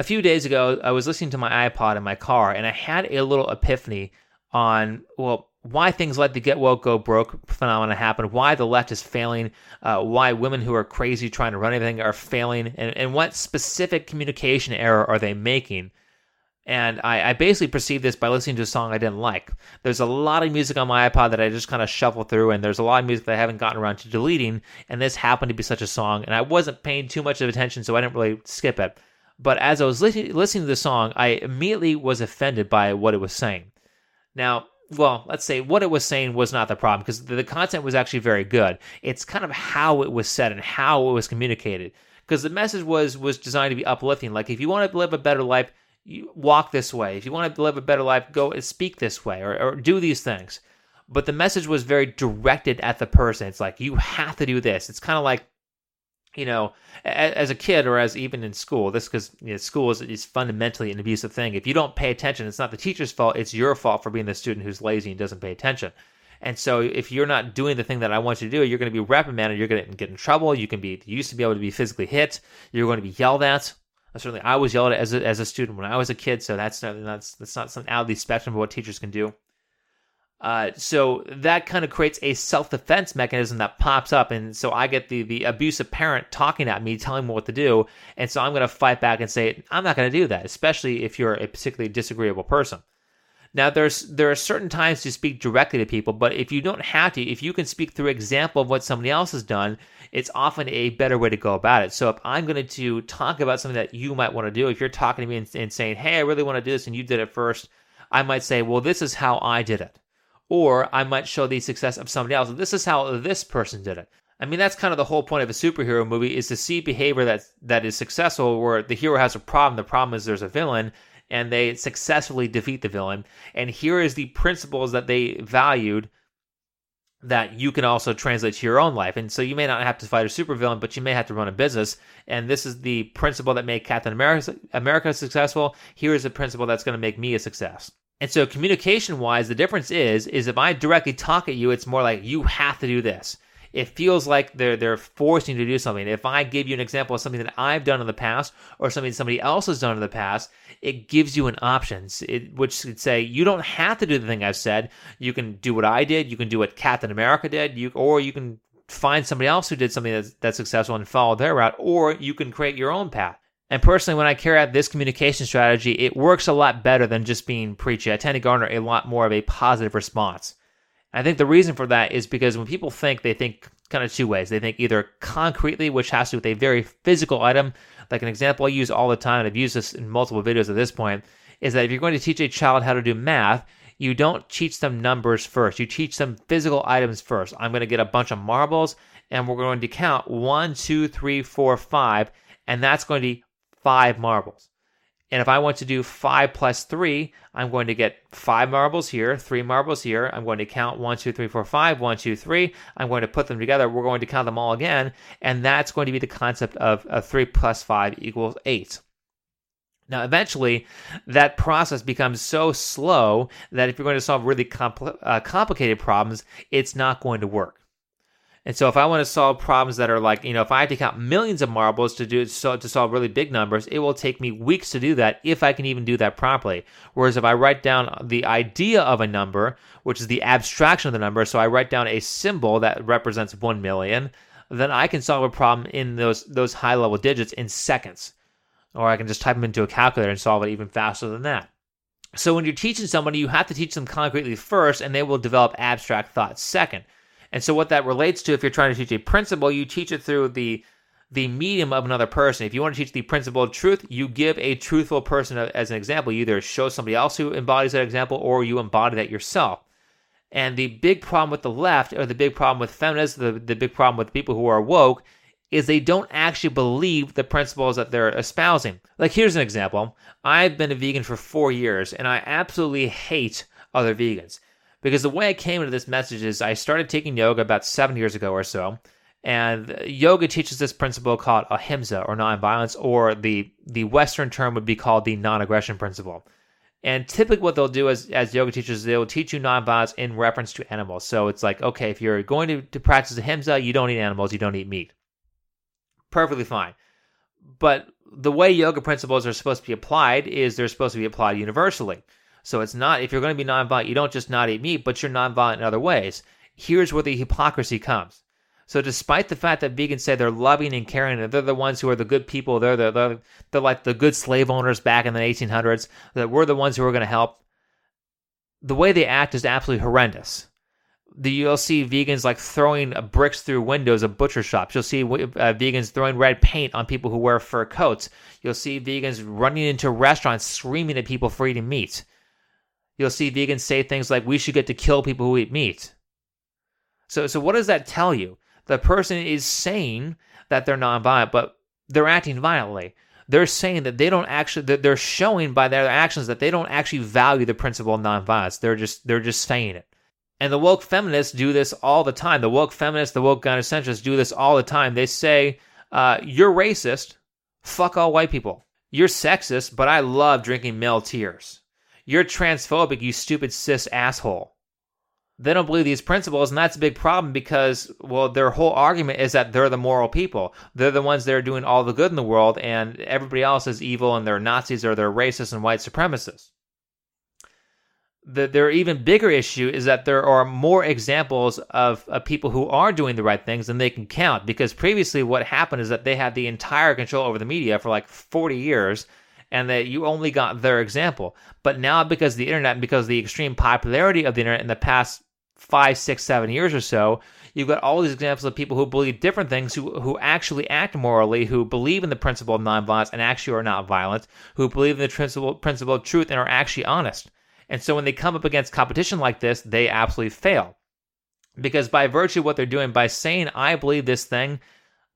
A few days ago, I was listening to my iPod in my car and I had a little epiphany on, well, why things like the get woke, go broke phenomenon happen, why the left is failing, uh, why women who are crazy trying to run everything are failing, and, and what specific communication error are they making. And I, I, basically perceived this by listening to a song I didn't like. There's a lot of music on my iPod that I just kind of shuffle through, and there's a lot of music that I haven't gotten around to deleting. And this happened to be such a song, and I wasn't paying too much of attention, so I didn't really skip it. But as I was li- listening to the song, I immediately was offended by what it was saying. Now, well, let's say what it was saying was not the problem because the content was actually very good. It's kind of how it was said and how it was communicated. Because the message was was designed to be uplifting. Like if you want to live a better life, walk this way. If you want to live a better life, go and speak this way or, or do these things. But the message was very directed at the person. It's like you have to do this. It's kind of like you know, as a kid or as even in school, this because you know, school is, is fundamentally an abusive thing. If you don't pay attention, it's not the teacher's fault; it's your fault for being the student who's lazy and doesn't pay attention. And so, if you're not doing the thing that I want you to do, you're going to be reprimanded. You're going to get in trouble. You can be you used to be able to be physically hit. You're going to be yelled at. Certainly, I was yelled at as a, as a student when I was a kid. So that's not that's that's not something out of the spectrum of what teachers can do. Uh, so that kind of creates a self defense mechanism that pops up. And so I get the, the abusive parent talking at me, telling me what to do. And so I'm going to fight back and say, I'm not going to do that, especially if you're a particularly disagreeable person. Now, there's there are certain times to speak directly to people, but if you don't have to, if you can speak through example of what somebody else has done, it's often a better way to go about it. So if I'm going to talk about something that you might want to do, if you're talking to me and, and saying, "Hey, I really want to do this," and you did it first, I might say, "Well, this is how I did it." Or I might show the success of somebody else. This is how this person did it. I mean, that's kind of the whole point of a superhero movie is to see behavior that that is successful where the hero has a problem. The problem is there's a villain and they successfully defeat the villain. And here is the principles that they valued that you can also translate to your own life. And so you may not have to fight a supervillain, but you may have to run a business. And this is the principle that made Captain America, America successful. Here is a principle that's going to make me a success. And so communication wise, the difference is, is if I directly talk at you, it's more like you have to do this. It feels like they're they're forcing you to do something. If I give you an example of something that I've done in the past or something somebody else has done in the past, it gives you an option, it, which could say you don't have to do the thing I've said. You can do what I did. You can do what Captain America did. You or you can find somebody else who did something that's, that's successful and follow their route, or you can create your own path. And personally, when I carry out this communication strategy, it works a lot better than just being preachy. I tend to garner a lot more of a positive response. I think the reason for that is because when people think, they think kind of two ways. They think either concretely, which has to do with a very physical item, like an example I use all the time, and I've used this in multiple videos at this point, is that if you're going to teach a child how to do math, you don't teach them numbers first. You teach them physical items first. I'm going to get a bunch of marbles, and we're going to count one, two, three, four, five, and that's going to five marbles. And if I want to do five plus three, I'm going to get five marbles here, three marbles here. I'm going to count one, two, three, four, five, one, two, three. I'm going to put them together. We're going to count them all again. And that's going to be the concept of, three plus five equals eight. Now, eventually, that process becomes so slow that if you're going to solve really compl- uh, complicated problems, it's not going to work. And so if I want to solve problems that are like, you know, if I have to count millions of marbles to do so to solve really big numbers, it will take me weeks to do that if I can even do that properly. Whereas if I write down the idea of a number, which is the abstraction of the number, so I write down a symbol that represents 1 million, then I can solve a problem in those those high level digits in seconds. Or I can just type them into a calculator and solve it even faster than that. So when you're teaching somebody, you have to teach them concretely first, and they will develop abstract thoughts second. And so what that relates to, if you're trying to teach a principle, you teach it through the the medium of another person. If you want to teach the principle of truth, you give a truthful person as an example. You either show somebody else who embodies that example, or you embody that yourself. And the big problem with the left, or the big problem with feminists, the, the big problem with people who are woke, is they don't actually believe the principles that they're espousing. Like, here's an example I've been a vegan for four years, and I absolutely hate other vegans. Because the way I came into this message is I started taking yoga about seven years ago or so. And yoga teaches this principle called ahimsa or nonviolence, or the, the Western term would be called the non aggression principle. And typically, what they'll do as, as yoga teachers, they'll teach you nonviolence in reference to animals. So it's like, okay, if you're going to, to practice ahimsa, you don't eat animals, you don't eat meat. Perfectly fine. but the way yoga principles are supposed to be applied is they're supposed to be applied universally. So it's not if you're going to be nonviolent, you don't just not eat meat, but you're nonviolent in other ways. Here's where the hypocrisy comes. So despite the fact that vegans say they're loving and caring, and they're the ones who are the good people, they're the, they're, they're like the good slave owners back in the 1800s, that we're the ones who are going to help. The way they act is absolutely horrendous the, you'll see vegans like throwing bricks through windows of butcher shops. You'll see uh, vegans throwing red paint on people who wear fur coats. You'll see vegans running into restaurants screaming at people for eating meat. You'll see vegans say things like, "We should get to kill people who eat meat." So, so what does that tell you? The person is saying that they're nonviolent, but they're acting violently. They're saying that they don't actually. They're showing by their actions that they don't actually value the principle of nonviolence. They're just they're just saying it. And the woke feminists do this all the time. The woke feminists, the woke gynocentrists do this all the time. They say, uh, you're racist, fuck all white people. You're sexist, but I love drinking male tears. You're transphobic, you stupid cis asshole. They don't believe these principles, and that's a big problem because, well, their whole argument is that they're the moral people. They're the ones that are doing all the good in the world, and everybody else is evil, and they're Nazis or they're racist and white supremacists the, their even bigger issue is that there are more examples of, of, people who are doing the right things than they can count. Because previously, what happened is that they had the entire control over the media for like 40 years, and that you only got their example. But now, because of the internet because of the extreme popularity of the internet in the past five, six, seven years or so, you've got all these examples of people who believe different things, who who actually act morally, who believe in the principle of nonviolence and actually are not violent, who believe in the principle principle of truth and are actually honest. And so when they come up against competition like this, they absolutely fail. Because by virtue of what they're doing, by saying, I believe this thing,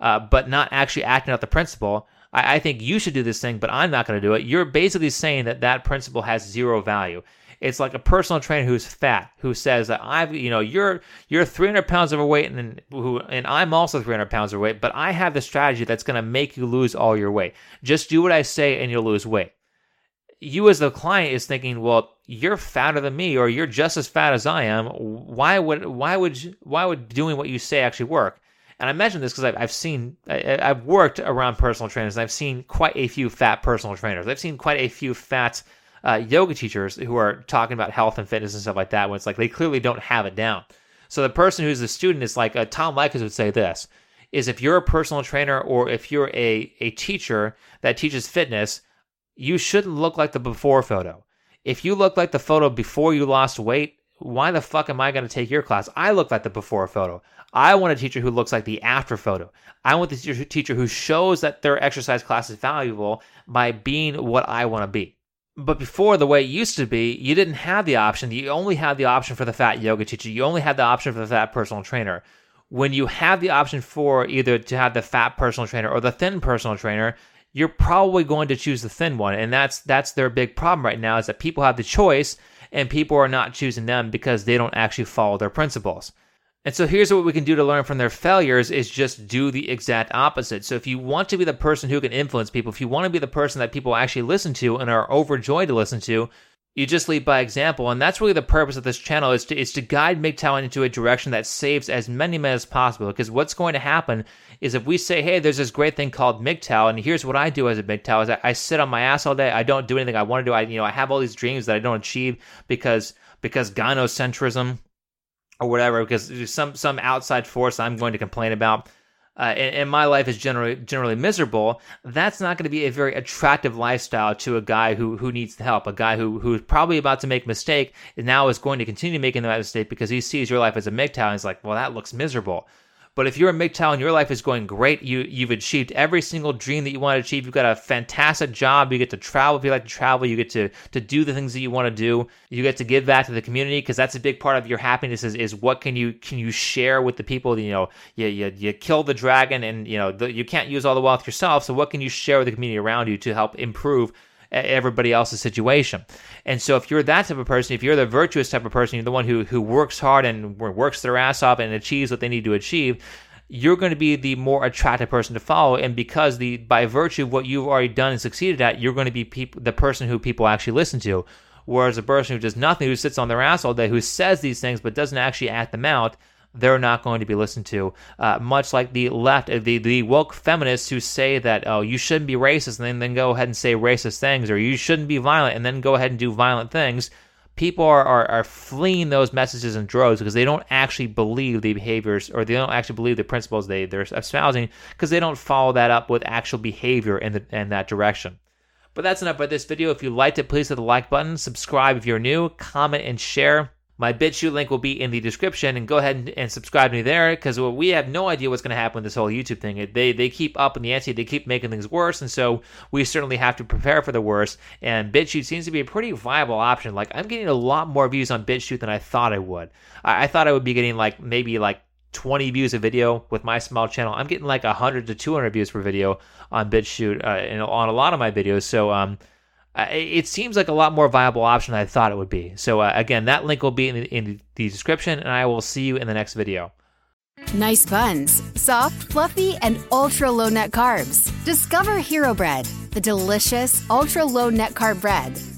uh, but not actually acting out the principle, I, I think you should do this thing, but I'm not going to do it. You're basically saying that that principle has zero value. It's like a personal trainer who's fat, who says that I've, you know, you're you're 300 pounds overweight, and who, and I'm also 300 pounds overweight, but I have the strategy that's going to make you lose all your weight. Just do what I say, and you'll lose weight you as the client is thinking, well, you're fatter than me, or you're just as fat as I am. Why would why would why would doing what you say actually work? And I mention this because I've, I've seen I, have worked around personal trainers. and I've seen quite a few fat personal trainers. I've seen quite a few fat uh, yoga teachers who are talking about health and fitness and stuff like that. When it's like they clearly don't have it down. So the person who's the student is like uh, Tom Leykis would say this: is if you're a personal trainer or if you're a a teacher that teaches fitness you shouldn't look like the before photo. If you look like the photo before you lost weight, why the fuck am I going to take your class? I look like the before photo. I want a teacher who looks like the after photo. I want the teacher who shows that their exercise class is valuable by being what I want to be. But before, the way it used to be, you didn't have the option. You only had the option for the fat yoga teacher. You only had the option for the fat personal trainer. When you have the option for either to have the fat personal trainer or the thin personal trainer, you're probably going to choose the thin one. And that's that's their big problem right now is that people have the choice and people are not choosing them because they don't actually follow their principles. And so here's what we can do to learn from their failures is just do the exact opposite. So if you want to be the person who can influence people, if you want to be the person that people actually listen to and are overjoyed to listen to, you just lead by example, and that's really the purpose of this channel is to is to guide MGTOW into a direction that saves as many men as possible. Because what's going to happen is if we say, "Hey, there's this great thing called MGTOW, and here's what I do as a MGTOW: is I, I sit on my ass all day. I don't do anything I want to do. I you know I have all these dreams that I don't achieve because because gynocentrism or whatever. Because some some outside force I'm going to complain about." Uh, and, and, my life is generally generally miserable, that's not going to be a very attractive lifestyle to a guy who who needs help. A guy who who's probably about to make a mistake and now is going to continue making that mistake because he sees your life as a MGTOW and he's like, well, that looks miserable. But if you're a MGTOW and your life is going great, you you've achieved every single dream that you want to achieve. You've got a fantastic job. You get to travel if you like to travel. You get to to do the things that you want to do. You get to give back to the community because that's a big part of your happiness. Is, is what can you can you share with the people? You know, you you, you kill the dragon and you know the, you can't use all the wealth yourself. So what can you share with the community around you to help improve everybody else's situation. And so if you're that type of person, if you're the virtuous type of person, you're the one who who works hard and works their ass off and achieves what they need to achieve, you're going to be the more attractive person to follow and because the by virtue of what you've already done and succeeded at you're going to be peop- the person who people actually listen to whereas a person who does nothing who sits on their ass all day who says these things but doesn't actually act them out they're not going to be listened to. Uh, much like the left, uh, the, the woke feminists who say that, oh, you shouldn't be racist and then, then go ahead and say racist things, or you shouldn't be violent and then go ahead and do violent things. People are, are, are fleeing those messages in droves because they don't actually believe the behaviors or they don't actually believe the principles they, they're espousing because they don't follow that up with actual behavior in, the, in that direction. But that's enough for this video. If you liked it, please hit the like button, subscribe if you're new, comment and share. My BitChute link will be in the description, and go ahead and, and subscribe to me there because we have no idea what's going to happen with this whole YouTube thing. They they keep up in the ante, they keep making things worse, and so we certainly have to prepare for the worst. And BitChute seems to be a pretty viable option. Like I'm getting a lot more views on BitChute than I thought I would. I, I thought I would be getting like maybe like 20 views a video with my small channel. I'm getting like 100 to 200 views per video on BitChute uh, on a lot of my videos. So um, it seems like a lot more viable option than I thought it would be. So uh, again, that link will be in the, in the description, and I will see you in the next video. Nice buns, soft, fluffy, and ultra low net carbs. Discover Hero Bread, the delicious ultra low net carb bread